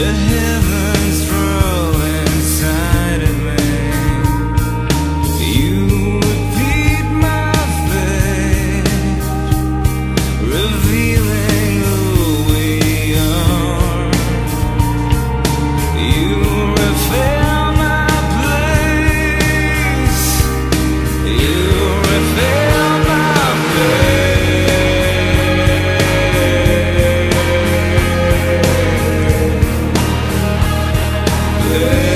Ahead day.